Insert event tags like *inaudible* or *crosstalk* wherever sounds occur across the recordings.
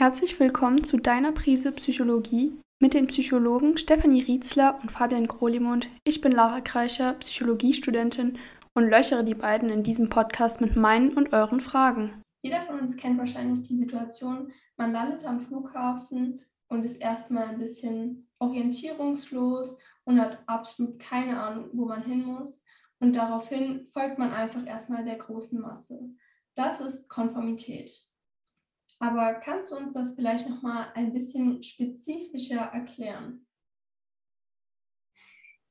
Herzlich willkommen zu deiner Prise Psychologie mit den Psychologen Stefanie Rietzler und Fabian Grolimund. Ich bin Lara Kreicher, Psychologiestudentin und löchere die beiden in diesem Podcast mit meinen und euren Fragen. Jeder von uns kennt wahrscheinlich die Situation, man landet am Flughafen und ist erstmal ein bisschen orientierungslos und hat absolut keine Ahnung, wo man hin muss. Und daraufhin folgt man einfach erstmal der großen Masse. Das ist Konformität. Aber kannst du uns das vielleicht noch mal ein bisschen spezifischer erklären?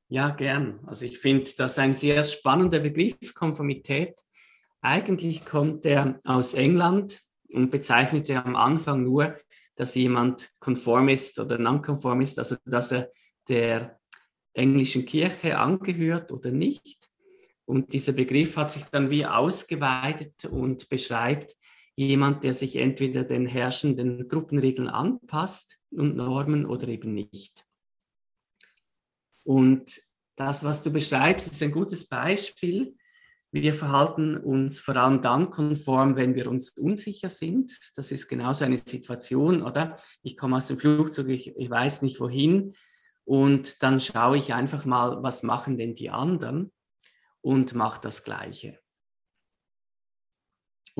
Ja, gern. Also ich finde das ein sehr spannender Begriff, Konformität. Eigentlich kommt er aus England und bezeichnet er am Anfang nur, dass jemand konform ist oder nonkonform ist, also dass er der englischen Kirche angehört oder nicht. Und dieser Begriff hat sich dann wie ausgeweitet und beschreibt jemand, der sich entweder den herrschenden Gruppenregeln anpasst und Normen oder eben nicht. Und das, was du beschreibst, ist ein gutes Beispiel. Wir verhalten uns vor allem dann konform, wenn wir uns unsicher sind. Das ist genauso eine Situation, oder? Ich komme aus dem Flugzeug, ich, ich weiß nicht wohin. Und dann schaue ich einfach mal, was machen denn die anderen und mache das Gleiche.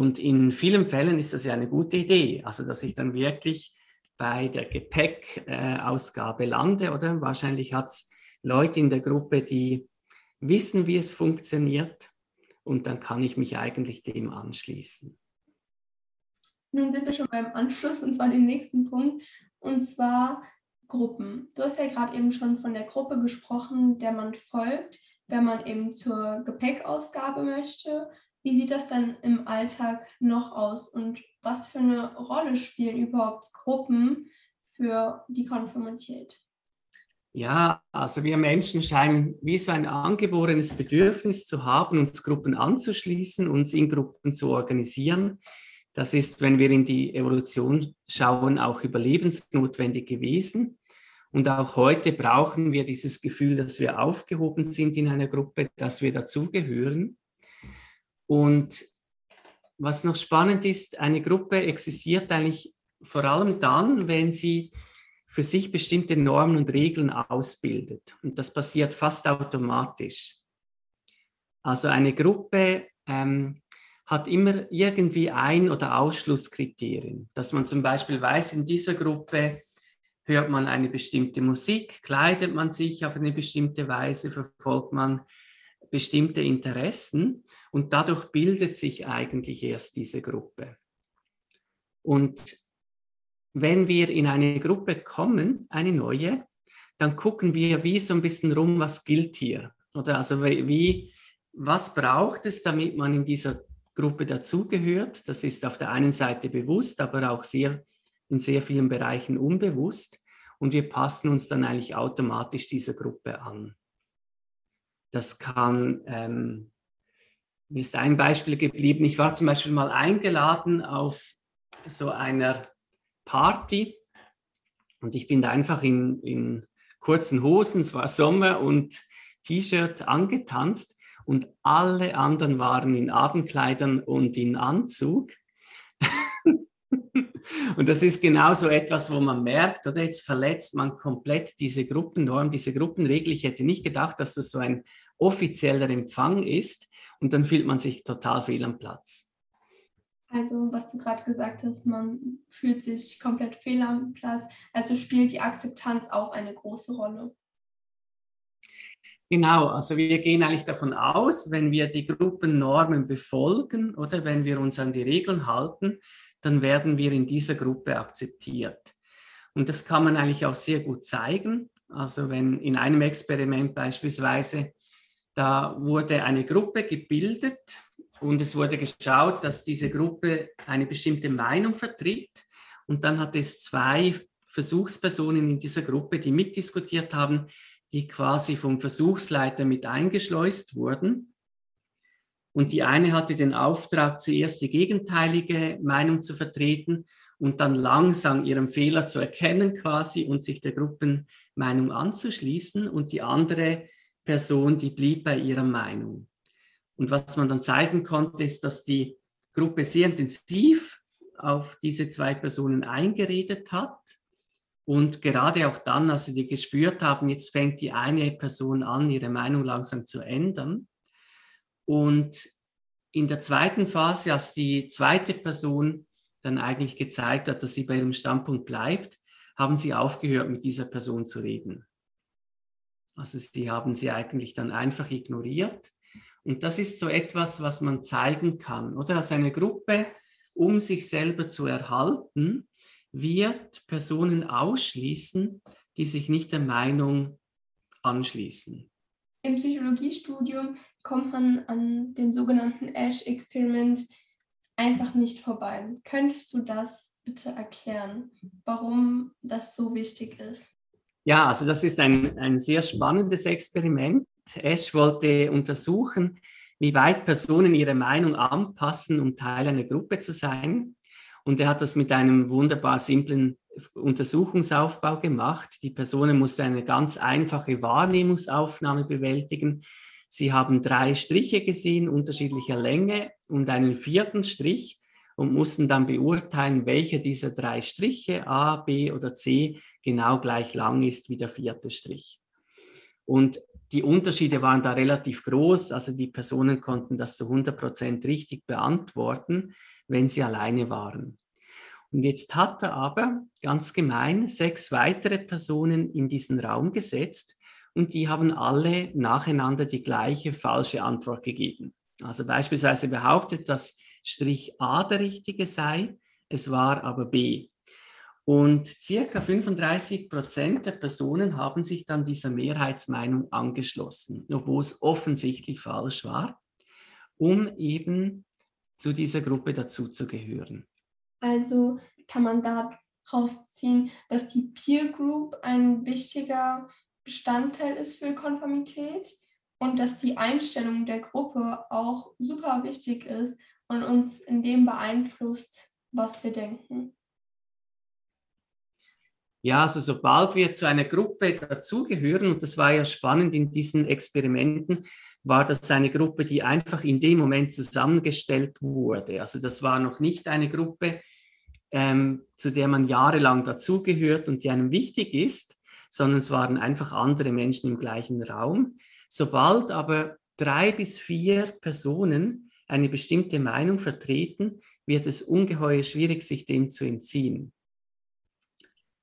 Und in vielen Fällen ist das ja eine gute Idee, also dass ich dann wirklich bei der Gepäckausgabe lande, oder? Wahrscheinlich hat es Leute in der Gruppe, die wissen, wie es funktioniert und dann kann ich mich eigentlich dem anschließen. Nun sind wir schon beim Anschluss und zwar dem nächsten Punkt und zwar Gruppen. Du hast ja gerade eben schon von der Gruppe gesprochen, der man folgt, wenn man eben zur Gepäckausgabe möchte wie sieht das dann im Alltag noch aus und was für eine Rolle spielen überhaupt Gruppen für die Konformität? Ja, also wir Menschen scheinen wie so ein angeborenes Bedürfnis zu haben, uns Gruppen anzuschließen, uns in Gruppen zu organisieren. Das ist, wenn wir in die Evolution schauen, auch überlebensnotwendig gewesen. Und auch heute brauchen wir dieses Gefühl, dass wir aufgehoben sind in einer Gruppe, dass wir dazugehören. Und was noch spannend ist, eine Gruppe existiert eigentlich vor allem dann, wenn sie für sich bestimmte Normen und Regeln ausbildet. Und das passiert fast automatisch. Also eine Gruppe ähm, hat immer irgendwie Ein- oder Ausschlusskriterien, dass man zum Beispiel weiß, in dieser Gruppe hört man eine bestimmte Musik, kleidet man sich auf eine bestimmte Weise, verfolgt man bestimmte Interessen und dadurch bildet sich eigentlich erst diese Gruppe. Und wenn wir in eine Gruppe kommen, eine neue, dann gucken wir wie so ein bisschen rum, was gilt hier. Oder also wie, was braucht es, damit man in dieser Gruppe dazugehört? Das ist auf der einen Seite bewusst, aber auch sehr, in sehr vielen Bereichen unbewusst. Und wir passen uns dann eigentlich automatisch dieser Gruppe an. Das kann, ähm, mir ist ein Beispiel geblieben, ich war zum Beispiel mal eingeladen auf so einer Party und ich bin da einfach in, in kurzen Hosen, es war Sommer und T-Shirt angetanzt und alle anderen waren in Abendkleidern und in Anzug. Und das ist genau so etwas, wo man merkt, oder jetzt verletzt man komplett diese Gruppennorm, diese Gruppenregel. Ich hätte nicht gedacht, dass das so ein offizieller Empfang ist. Und dann fühlt man sich total fehl am Platz. Also, was du gerade gesagt hast, man fühlt sich komplett fehl am Platz. Also spielt die Akzeptanz auch eine große Rolle. Genau, also wir gehen eigentlich davon aus, wenn wir die Gruppennormen befolgen oder wenn wir uns an die Regeln halten, dann werden wir in dieser Gruppe akzeptiert. Und das kann man eigentlich auch sehr gut zeigen. Also wenn in einem Experiment beispielsweise, da wurde eine Gruppe gebildet und es wurde geschaut, dass diese Gruppe eine bestimmte Meinung vertritt. Und dann hat es zwei Versuchspersonen in dieser Gruppe, die mitdiskutiert haben, die quasi vom Versuchsleiter mit eingeschleust wurden. Und die eine hatte den Auftrag, zuerst die gegenteilige Meinung zu vertreten und dann langsam ihren Fehler zu erkennen quasi und sich der Gruppenmeinung anzuschließen. Und die andere Person, die blieb bei ihrer Meinung. Und was man dann zeigen konnte, ist, dass die Gruppe sehr intensiv auf diese zwei Personen eingeredet hat. Und gerade auch dann, als sie die gespürt haben, jetzt fängt die eine Person an, ihre Meinung langsam zu ändern. Und in der zweiten Phase, als die zweite Person dann eigentlich gezeigt hat, dass sie bei ihrem Standpunkt bleibt, haben sie aufgehört, mit dieser Person zu reden. Also sie haben sie eigentlich dann einfach ignoriert. Und das ist so etwas, was man zeigen kann. Oder als eine Gruppe, um sich selber zu erhalten, wird Personen ausschließen, die sich nicht der Meinung anschließen. Im Psychologiestudium kommt man an dem sogenannten Ash-Experiment einfach nicht vorbei. Könntest du das bitte erklären, warum das so wichtig ist? Ja, also das ist ein, ein sehr spannendes Experiment. Ash wollte untersuchen, wie weit Personen ihre Meinung anpassen, um Teil einer Gruppe zu sein. Und er hat das mit einem wunderbar simplen Untersuchungsaufbau gemacht. Die Personen mussten eine ganz einfache Wahrnehmungsaufnahme bewältigen. Sie haben drei Striche gesehen, unterschiedlicher Länge und einen vierten Strich und mussten dann beurteilen, welcher dieser drei Striche, A, B oder C, genau gleich lang ist wie der vierte Strich. Und die Unterschiede waren da relativ groß, also die Personen konnten das zu 100 Prozent richtig beantworten, wenn sie alleine waren. Und jetzt hat er aber ganz gemein sechs weitere Personen in diesen Raum gesetzt und die haben alle nacheinander die gleiche falsche Antwort gegeben. Also beispielsweise behauptet, dass Strich A der richtige sei, es war aber B. Und circa 35 Prozent der Personen haben sich dann dieser Mehrheitsmeinung angeschlossen, obwohl es offensichtlich falsch war, um eben zu dieser Gruppe dazuzugehören. Also kann man daraus ziehen, dass die Peer Group ein wichtiger Bestandteil ist für Konformität und dass die Einstellung der Gruppe auch super wichtig ist und uns in dem beeinflusst, was wir denken. Ja, also sobald wir zu einer Gruppe dazugehören, und das war ja spannend in diesen Experimenten, war das eine Gruppe, die einfach in dem Moment zusammengestellt wurde. Also das war noch nicht eine Gruppe, ähm, zu der man jahrelang dazugehört und die einem wichtig ist, sondern es waren einfach andere Menschen im gleichen Raum. Sobald aber drei bis vier Personen eine bestimmte Meinung vertreten, wird es ungeheuer schwierig, sich dem zu entziehen.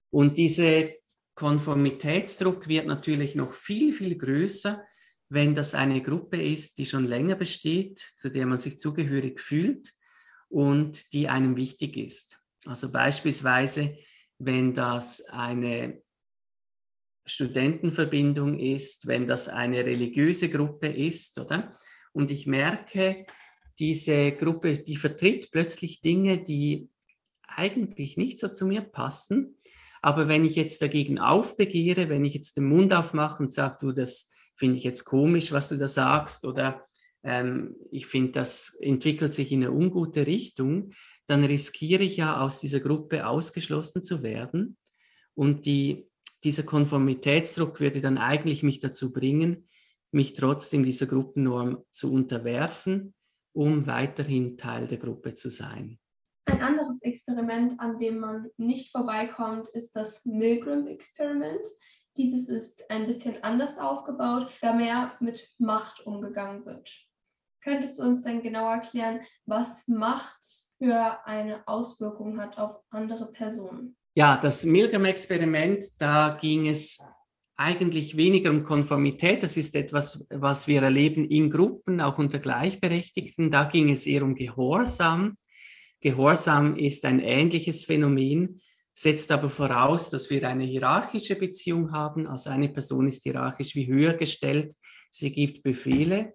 Und dieser Konformitätsdruck wird natürlich noch viel, viel größer, wenn das eine Gruppe ist, die schon länger besteht, zu der man sich zugehörig fühlt und die einem wichtig ist. Also beispielsweise, wenn das eine Studentenverbindung ist, wenn das eine religiöse Gruppe ist, oder? Und ich merke, diese Gruppe, die vertritt plötzlich Dinge, die eigentlich nicht so zu mir passen. Aber wenn ich jetzt dagegen aufbegehre, wenn ich jetzt den Mund aufmache und sage, du, das finde ich jetzt komisch, was du da sagst, oder ähm, ich finde, das entwickelt sich in eine ungute Richtung, dann riskiere ich ja aus dieser Gruppe ausgeschlossen zu werden. Und die, dieser Konformitätsdruck würde dann eigentlich mich dazu bringen, mich trotzdem dieser Gruppennorm zu unterwerfen um weiterhin Teil der Gruppe zu sein. Ein anderes Experiment, an dem man nicht vorbeikommt, ist das Milgram-Experiment. Dieses ist ein bisschen anders aufgebaut, da mehr mit Macht umgegangen wird. Könntest du uns denn genau erklären, was Macht für eine Auswirkung hat auf andere Personen? Ja, das Milgram-Experiment, da ging es eigentlich weniger um Konformität. Das ist etwas, was wir erleben in Gruppen, auch unter Gleichberechtigten. Da ging es eher um Gehorsam. Gehorsam ist ein ähnliches Phänomen, setzt aber voraus, dass wir eine hierarchische Beziehung haben. Also eine Person ist hierarchisch wie höher gestellt, sie gibt Befehle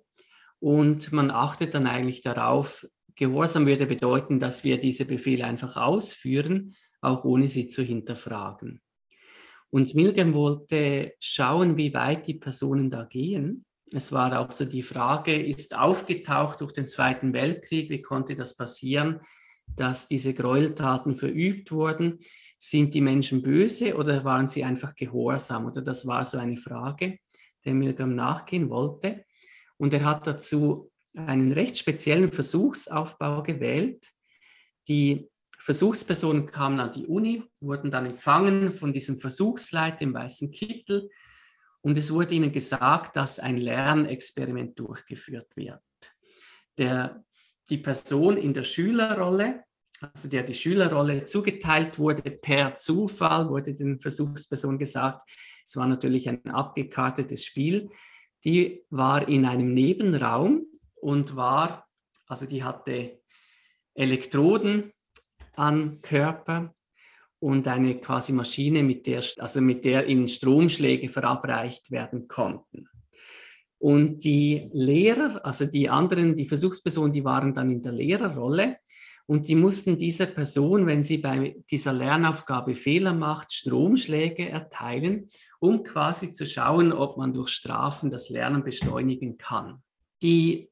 und man achtet dann eigentlich darauf, Gehorsam würde bedeuten, dass wir diese Befehle einfach ausführen, auch ohne sie zu hinterfragen. Und Milgram wollte schauen, wie weit die Personen da gehen. Es war auch so die Frage, ist aufgetaucht durch den Zweiten Weltkrieg, wie konnte das passieren, dass diese Gräueltaten verübt wurden? Sind die Menschen böse oder waren sie einfach gehorsam? Oder das war so eine Frage, der Milgram nachgehen wollte. Und er hat dazu einen recht speziellen Versuchsaufbau gewählt. Die Versuchspersonen kamen an die Uni, wurden dann empfangen von diesem Versuchsleiter im weißen Kittel und es wurde ihnen gesagt, dass ein Lernexperiment durchgeführt wird. Der, die Person in der Schülerrolle, also der die Schülerrolle zugeteilt wurde per Zufall, wurde den Versuchspersonen gesagt, es war natürlich ein abgekartetes Spiel, die war in einem Nebenraum und war, also die hatte Elektroden an Körper und eine quasi Maschine, mit der, also mit der ihnen Stromschläge verabreicht werden konnten. Und die Lehrer, also die anderen, die Versuchspersonen, die waren dann in der Lehrerrolle und die mussten dieser Person, wenn sie bei dieser Lernaufgabe Fehler macht, Stromschläge erteilen, um quasi zu schauen, ob man durch Strafen das Lernen beschleunigen kann. Die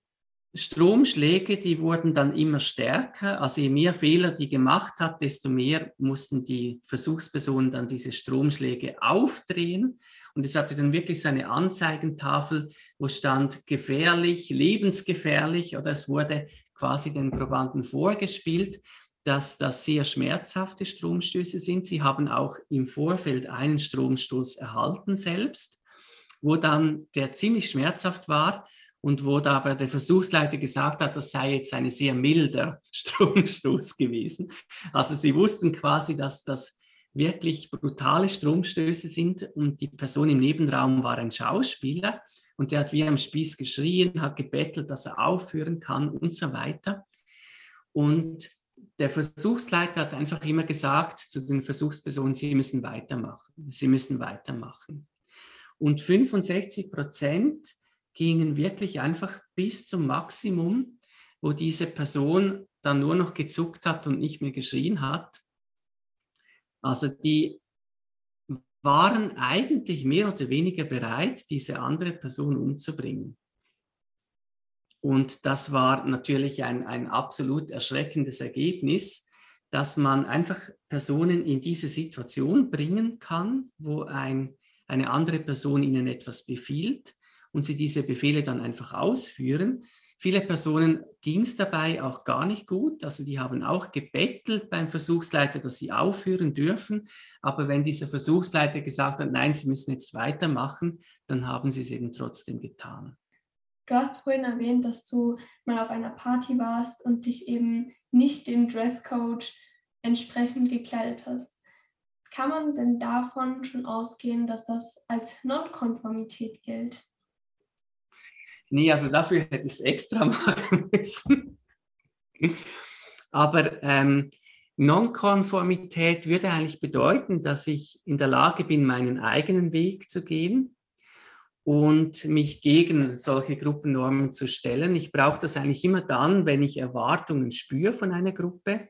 Stromschläge, die wurden dann immer stärker. Also je mehr Fehler die gemacht hat, desto mehr mussten die Versuchspersonen dann diese Stromschläge aufdrehen. Und es hatte dann wirklich so eine Anzeigentafel, wo stand gefährlich, lebensgefährlich oder es wurde quasi den Probanden vorgespielt, dass das sehr schmerzhafte Stromstöße sind. Sie haben auch im Vorfeld einen Stromstoß erhalten selbst, wo dann der ziemlich schmerzhaft war und wo da aber der Versuchsleiter gesagt hat, das sei jetzt ein sehr milder *laughs* Stromstoß gewesen. Also sie wussten quasi, dass das wirklich brutale Stromstöße sind und die Person im Nebenraum war ein Schauspieler und der hat wie am Spieß geschrien, hat gebettelt, dass er aufhören kann und so weiter. Und der Versuchsleiter hat einfach immer gesagt zu den Versuchspersonen, sie müssen weitermachen, sie müssen weitermachen. Und 65 Prozent gingen wirklich einfach bis zum Maximum, wo diese Person dann nur noch gezuckt hat und nicht mehr geschrien hat. Also die waren eigentlich mehr oder weniger bereit, diese andere Person umzubringen. Und das war natürlich ein, ein absolut erschreckendes Ergebnis, dass man einfach Personen in diese Situation bringen kann, wo ein, eine andere Person ihnen etwas befiehlt und sie diese Befehle dann einfach ausführen. Viele Personen ging es dabei auch gar nicht gut. Also die haben auch gebettelt beim Versuchsleiter, dass sie aufhören dürfen. Aber wenn dieser Versuchsleiter gesagt hat, nein, sie müssen jetzt weitermachen, dann haben sie es eben trotzdem getan. Du hast vorhin erwähnt, dass du mal auf einer Party warst und dich eben nicht dem Dresscode entsprechend gekleidet hast. Kann man denn davon schon ausgehen, dass das als Nonkonformität gilt? Nee, also dafür hätte ich es extra *laughs* machen müssen. Aber ähm, Nonkonformität würde eigentlich bedeuten, dass ich in der Lage bin, meinen eigenen Weg zu gehen und mich gegen solche Gruppennormen zu stellen. Ich brauche das eigentlich immer dann, wenn ich Erwartungen spüre von einer Gruppe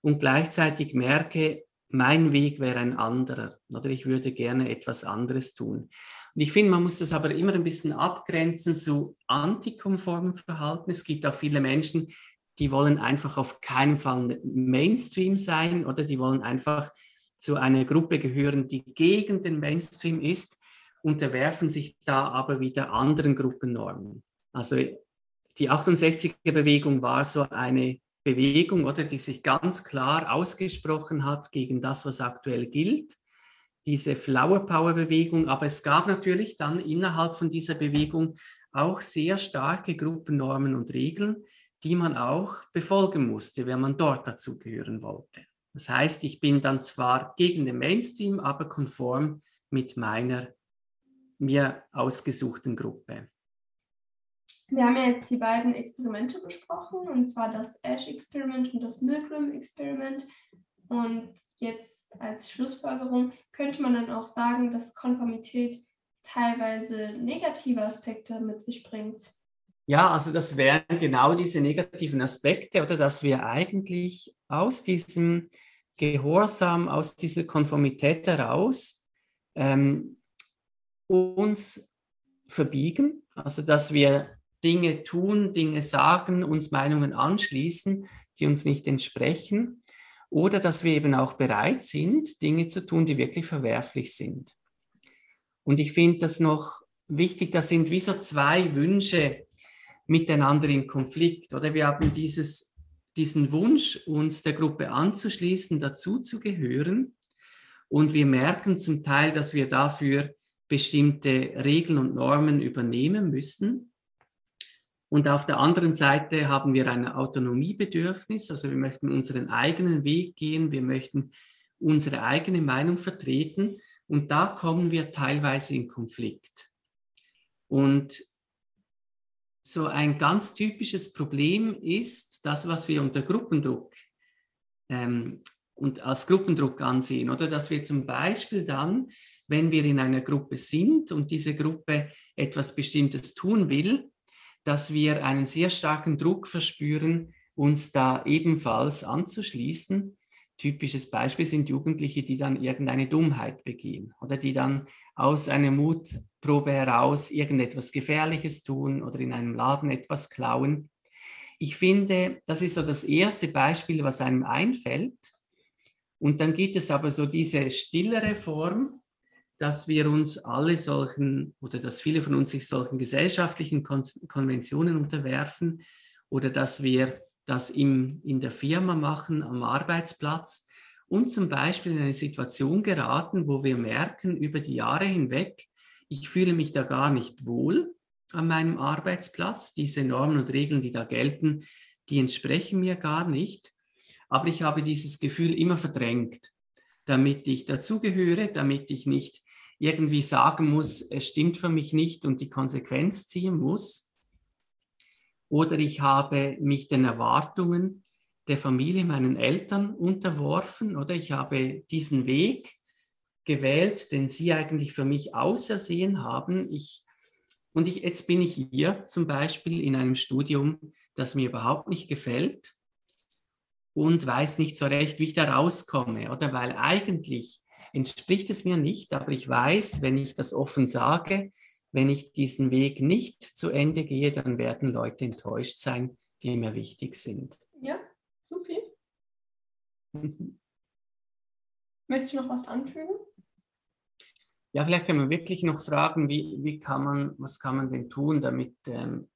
und gleichzeitig merke, mein Weg wäre ein anderer oder ich würde gerne etwas anderes tun. Und ich finde, man muss das aber immer ein bisschen abgrenzen zu antikonformem Verhalten. Es gibt auch viele Menschen, die wollen einfach auf keinen Fall Mainstream sein oder die wollen einfach zu einer Gruppe gehören, die gegen den Mainstream ist, unterwerfen sich da aber wieder anderen Gruppennormen. Also die 68er-Bewegung war so eine Bewegung, oder die sich ganz klar ausgesprochen hat gegen das, was aktuell gilt diese Flower Power Bewegung, aber es gab natürlich dann innerhalb von dieser Bewegung auch sehr starke Gruppennormen und Regeln, die man auch befolgen musste, wenn man dort dazugehören wollte. Das heißt, ich bin dann zwar gegen den Mainstream, aber konform mit meiner mir ausgesuchten Gruppe. Wir haben ja jetzt die beiden Experimente besprochen, und zwar das Ash-Experiment und das Milgram-Experiment. Und jetzt als Schlussfolgerung könnte man dann auch sagen, dass Konformität teilweise negative Aspekte mit sich bringt. Ja, also das wären genau diese negativen Aspekte oder? Dass wir eigentlich aus diesem Gehorsam, aus dieser Konformität heraus ähm, uns verbiegen, also dass wir Dinge tun, Dinge sagen, uns Meinungen anschließen, die uns nicht entsprechen oder dass wir eben auch bereit sind, Dinge zu tun, die wirklich verwerflich sind. Und ich finde das noch wichtig, das sind wie so zwei Wünsche miteinander in Konflikt. Oder wir haben dieses, diesen Wunsch, uns der Gruppe anzuschließen, dazu zu gehören. Und wir merken zum Teil, dass wir dafür bestimmte Regeln und Normen übernehmen müssen. Und auf der anderen Seite haben wir ein Autonomiebedürfnis, also wir möchten unseren eigenen Weg gehen, wir möchten unsere eigene Meinung vertreten. Und da kommen wir teilweise in Konflikt. Und so ein ganz typisches Problem ist das, was wir unter Gruppendruck ähm, und als Gruppendruck ansehen, oder? Dass wir zum Beispiel dann, wenn wir in einer Gruppe sind und diese Gruppe etwas Bestimmtes tun will, dass wir einen sehr starken Druck verspüren, uns da ebenfalls anzuschließen. Typisches Beispiel sind Jugendliche, die dann irgendeine Dummheit begehen oder die dann aus einer Mutprobe heraus irgendetwas Gefährliches tun oder in einem Laden etwas klauen. Ich finde, das ist so das erste Beispiel, was einem einfällt. Und dann gibt es aber so diese stillere Form, dass wir uns alle solchen oder dass viele von uns sich solchen gesellschaftlichen Kon Konventionen unterwerfen oder dass wir das im, in der Firma machen, am Arbeitsplatz und zum Beispiel in eine Situation geraten, wo wir merken über die Jahre hinweg, ich fühle mich da gar nicht wohl an meinem Arbeitsplatz, diese Normen und Regeln, die da gelten, die entsprechen mir gar nicht, aber ich habe dieses Gefühl immer verdrängt, damit ich dazugehöre, damit ich nicht irgendwie sagen muss, es stimmt für mich nicht und die Konsequenz ziehen muss. Oder ich habe mich den Erwartungen der Familie, meinen Eltern unterworfen oder ich habe diesen Weg gewählt, den sie eigentlich für mich ausersehen haben. Ich, und ich, jetzt bin ich hier zum Beispiel in einem Studium, das mir überhaupt nicht gefällt und weiß nicht so recht, wie ich da rauskomme, oder weil eigentlich entspricht es mir nicht, aber ich weiß, wenn ich das offen sage, wenn ich diesen Weg nicht zu Ende gehe, dann werden Leute enttäuscht sein, die mir wichtig sind. Ja, super. Möchtest du noch was anfügen? Ja, vielleicht kann man wirklich noch fragen, wie, wie kann man, was kann man denn tun, damit ähm,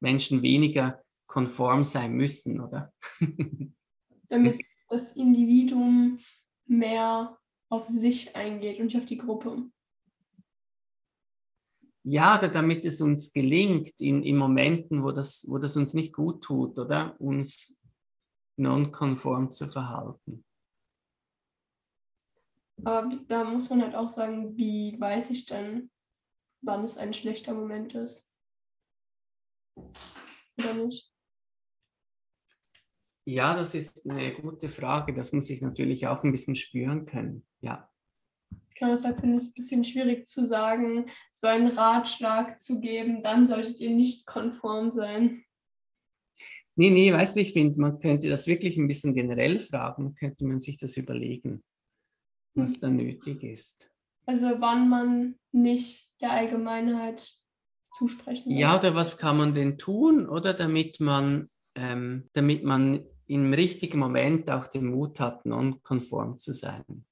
Menschen weniger konform sein müssen, oder? *laughs* damit das Individuum mehr auf sich eingeht und nicht auf die Gruppe. Ja, damit es uns gelingt, in, in Momenten, wo das, wo das uns nicht gut tut, oder uns nonkonform zu verhalten. Aber da muss man halt auch sagen, wie weiß ich denn, wann es ein schlechter Moment ist? Oder nicht? Ja, das ist eine gute Frage. Das muss ich natürlich auch ein bisschen spüren können. Ja. Genau, deshalb finde ich es ein bisschen schwierig zu sagen, so einen Ratschlag zu geben, dann solltet ihr nicht konform sein. Nee, nee, weißt du, ich finde, man könnte das wirklich ein bisschen generell fragen, könnte man sich das überlegen, was hm. da nötig ist. Also wann man nicht der Allgemeinheit zusprechen soll. Ja, oder was kann man denn tun, oder damit man, ähm, damit man im richtigen Moment auch den Mut hat, nonkonform zu sein.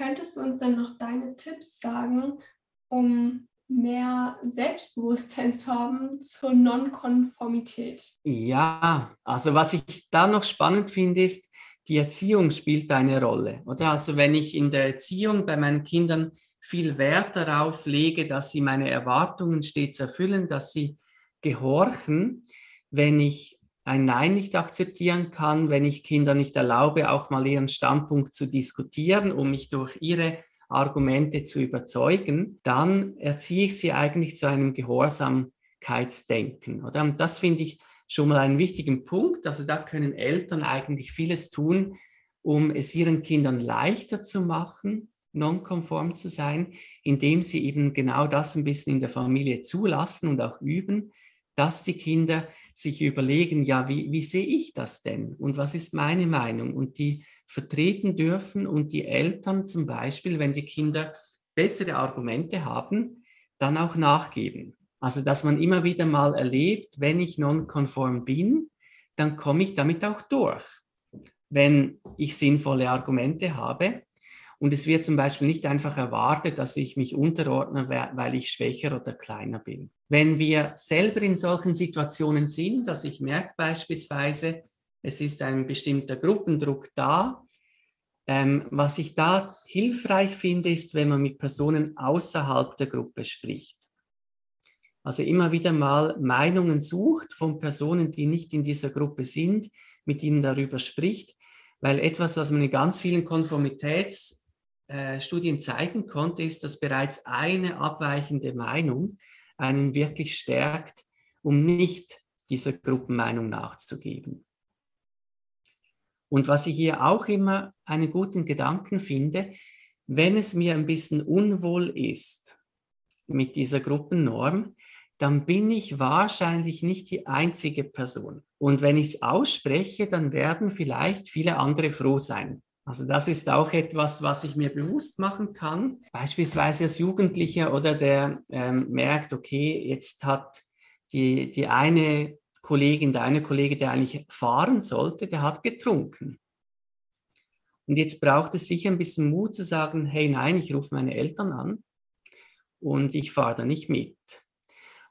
Könntest du uns dann noch deine Tipps sagen, um mehr Selbstbewusstsein zu haben zur Nonkonformität? Ja, also was ich da noch spannend finde, ist, die Erziehung spielt eine Rolle. Oder also wenn ich in der Erziehung bei meinen Kindern viel Wert darauf lege, dass sie meine Erwartungen stets erfüllen, dass sie gehorchen, wenn ich ein Nein nicht akzeptieren kann, wenn ich Kinder nicht erlaube, auch mal ihren Standpunkt zu diskutieren, um mich durch ihre Argumente zu überzeugen, dann erziehe ich sie eigentlich zu einem Gehorsamkeitsdenken. Oder? Und das finde ich schon mal einen wichtigen Punkt. Also da können Eltern eigentlich vieles tun, um es ihren Kindern leichter zu machen, nonkonform zu sein, indem sie eben genau das ein bisschen in der Familie zulassen und auch üben, dass die Kinder sich überlegen, ja, wie, wie sehe ich das denn und was ist meine Meinung und die vertreten dürfen und die Eltern zum Beispiel, wenn die Kinder bessere Argumente haben, dann auch nachgeben. Also dass man immer wieder mal erlebt, wenn ich nonkonform bin, dann komme ich damit auch durch. Wenn ich sinnvolle Argumente habe, und es wird zum Beispiel nicht einfach erwartet, dass ich mich unterordne, weil ich schwächer oder kleiner bin. Wenn wir selber in solchen Situationen sind, dass ich merke beispielsweise, es ist ein bestimmter Gruppendruck da. Ähm, was ich da hilfreich finde, ist, wenn man mit Personen außerhalb der Gruppe spricht. Also immer wieder mal Meinungen sucht von Personen, die nicht in dieser Gruppe sind, mit ihnen darüber spricht, weil etwas, was man in ganz vielen Konformitätsstudien äh, zeigen konnte, ist, dass bereits eine abweichende Meinung einen wirklich stärkt, um nicht dieser Gruppenmeinung nachzugeben. Und was ich hier auch immer einen guten Gedanken finde, wenn es mir ein bisschen unwohl ist mit dieser Gruppennorm, dann bin ich wahrscheinlich nicht die einzige Person. Und wenn ich es ausspreche, dann werden vielleicht viele andere froh sein. Also das ist auch etwas, was ich mir bewusst machen kann. Beispielsweise als Jugendlicher oder der ähm, merkt, okay, jetzt hat die, die eine Kollegin, der eine Kollege, der eigentlich fahren sollte, der hat getrunken. Und jetzt braucht es sicher ein bisschen Mut zu sagen, hey nein, ich rufe meine Eltern an und ich fahre da nicht mit.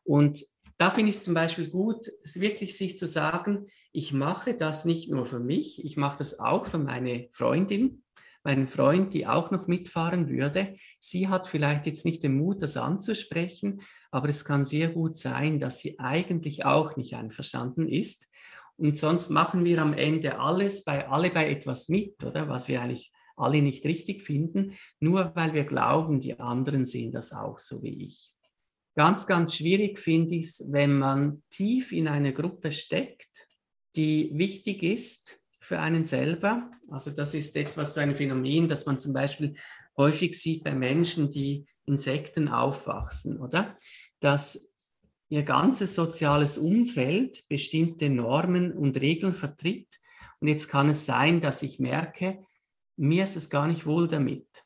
Und da finde ich es zum Beispiel gut, wirklich sich zu sagen, ich mache das nicht nur für mich, ich mache das auch für meine Freundin, meinen Freund, die auch noch mitfahren würde. Sie hat vielleicht jetzt nicht den Mut, das anzusprechen, aber es kann sehr gut sein, dass sie eigentlich auch nicht einverstanden ist. Und sonst machen wir am Ende alles bei alle bei etwas mit, oder was wir eigentlich alle nicht richtig finden, nur weil wir glauben, die anderen sehen das auch so wie ich. Ganz, ganz schwierig finde ich es, wenn man tief in eine Gruppe steckt, die wichtig ist für einen selber. Also das ist etwas, so ein Phänomen, das man zum Beispiel häufig sieht bei Menschen, die Insekten aufwachsen, oder? Dass ihr ganzes soziales Umfeld bestimmte Normen und Regeln vertritt. Und jetzt kann es sein, dass ich merke, mir ist es gar nicht wohl damit.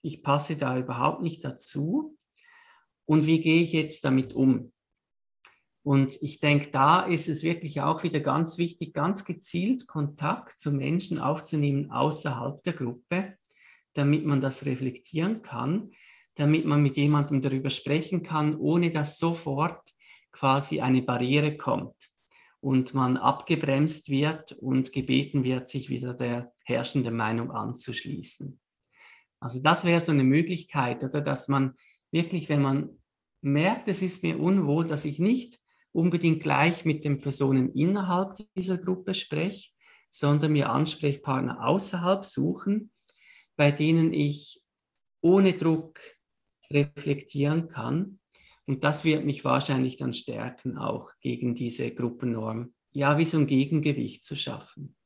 Ich passe da überhaupt nicht dazu und wie gehe ich jetzt damit um? Und ich denke, da ist es wirklich auch wieder ganz wichtig, ganz gezielt Kontakt zu Menschen aufzunehmen außerhalb der Gruppe, damit man das reflektieren kann, damit man mit jemandem darüber sprechen kann, ohne dass sofort quasi eine Barriere kommt und man abgebremst wird und gebeten wird, sich wieder der herrschenden Meinung anzuschließen. Also das wäre so eine Möglichkeit, oder dass man wirklich, wenn man merkt, es ist mir unwohl, dass ich nicht unbedingt gleich mit den Personen innerhalb dieser Gruppe spreche, sondern mir Ansprechpartner außerhalb suchen, bei denen ich ohne Druck reflektieren kann. Und das wird mich wahrscheinlich dann stärken, auch gegen diese Gruppennorm. Ja, wie so ein Gegengewicht zu schaffen.